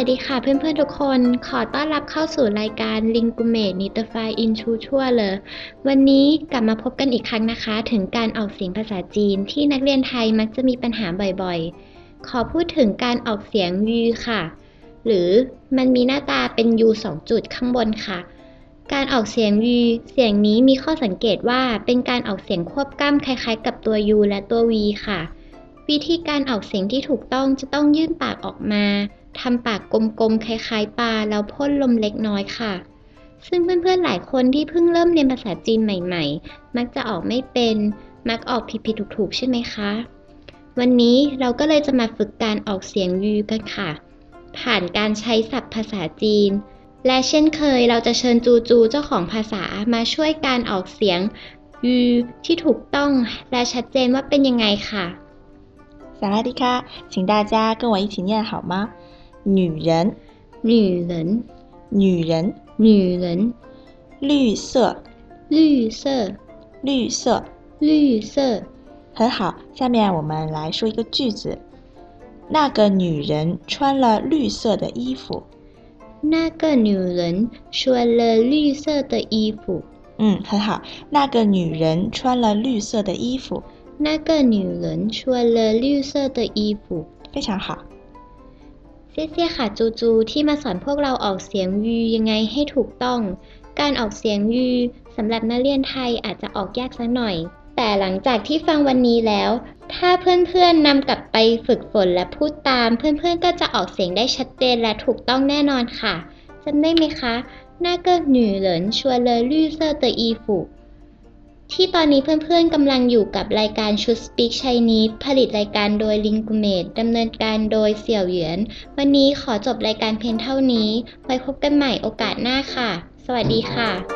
วัสดีค่ะเพื่อนๆทุกคน ขอต้อนรับเข้าสู่รายการ l i n g u m e n i t i f y in t r u ชั่วเลยวันนี้กลับมาพบกันอีกครั้งนะคะ ถึงการออกเสียงภาษาจีนที่นักเรียนไทยมักจะมีปัญหาบ่อยๆ ขอพูดถึงการออกเสียงยูค่ะ หรือมันมีหน้าตาเป็น U 2จุดข้างบนค่ะ การออกเสียง U เสียงนี้มีข้อสังเกตว่าเป็นการออกเสียงควบกล้ำคล้ายๆ กับตัว U และตัว V ค่ะ วิธีการออกเสียงที่ถูกต้องจะต้องยื่นปากออกมา ทำปากกลมๆ คล้ายๆ ปลา แล้วพ่นลมเล็กน้อยค่ะ ซึ่งเพื่อนๆ หลายคนที่เพิ่งเริ่มเรียนภาษาจีนใหม่ๆ มักจะออกไม่เป็น มักออกผิดๆ ถูกๆ ใช่ไหมคะ วันนี้เราก็เลยจะมาฝึกการออกเสียงยูกันค่ะ ผ่านการใช้ศัพท์ภาษาจีน และเช่นเคยเราจะเชิญจูจูเจ้าของภาษามาช่วยการออกเสียงยูที่ถูกต้องและชัดเจนว่าเป็นยังไงค่ะ 萨拉迪卡，请大家跟我一起念好吗？ 女人，女人女人，女人绿色，绿色绿色，绿色很好。下面我们来说一个句子。那个女人穿了绿色的衣服。那个女人穿了绿色的衣服。嗯，很好。那个女人穿了绿色的衣服，那个女人穿了绿色的衣服。非常好。 เซียค่ะจูจูที่มาสอนพวกเราออกเสียงยูยังไงให้ถูกต้อง การออกเสียงยูสำหรับนักเรียนไทยอาจจะออกยากสักหน่อย แต่หลังจากที่ฟังวันนี้แล้ว ถ้าเพื่อนๆนำกลับไปฝึกฝนและพูดตาม เพื่อนๆก็จะออกเสียงได้ชัดเจนและถูกต้องแน่นอนค่ะจำได้ไหมคะหน้าเกิกหนูเหลินชัวเลยลู่เซอร์เตออีฝูก ที่ตอนนี้เพื่อนๆกำลังอยู่กับรายการชุด Speak Chinese ผลิตรายการโดย l i n g u m a t e ดำเนินการโดยเสี่ยวเหวียน วันนี้ขอจบรายการเพียงเท่านี้ ไว้พบกันใหม่โอกาสหน้าค่ะ สวัสดีค่ะ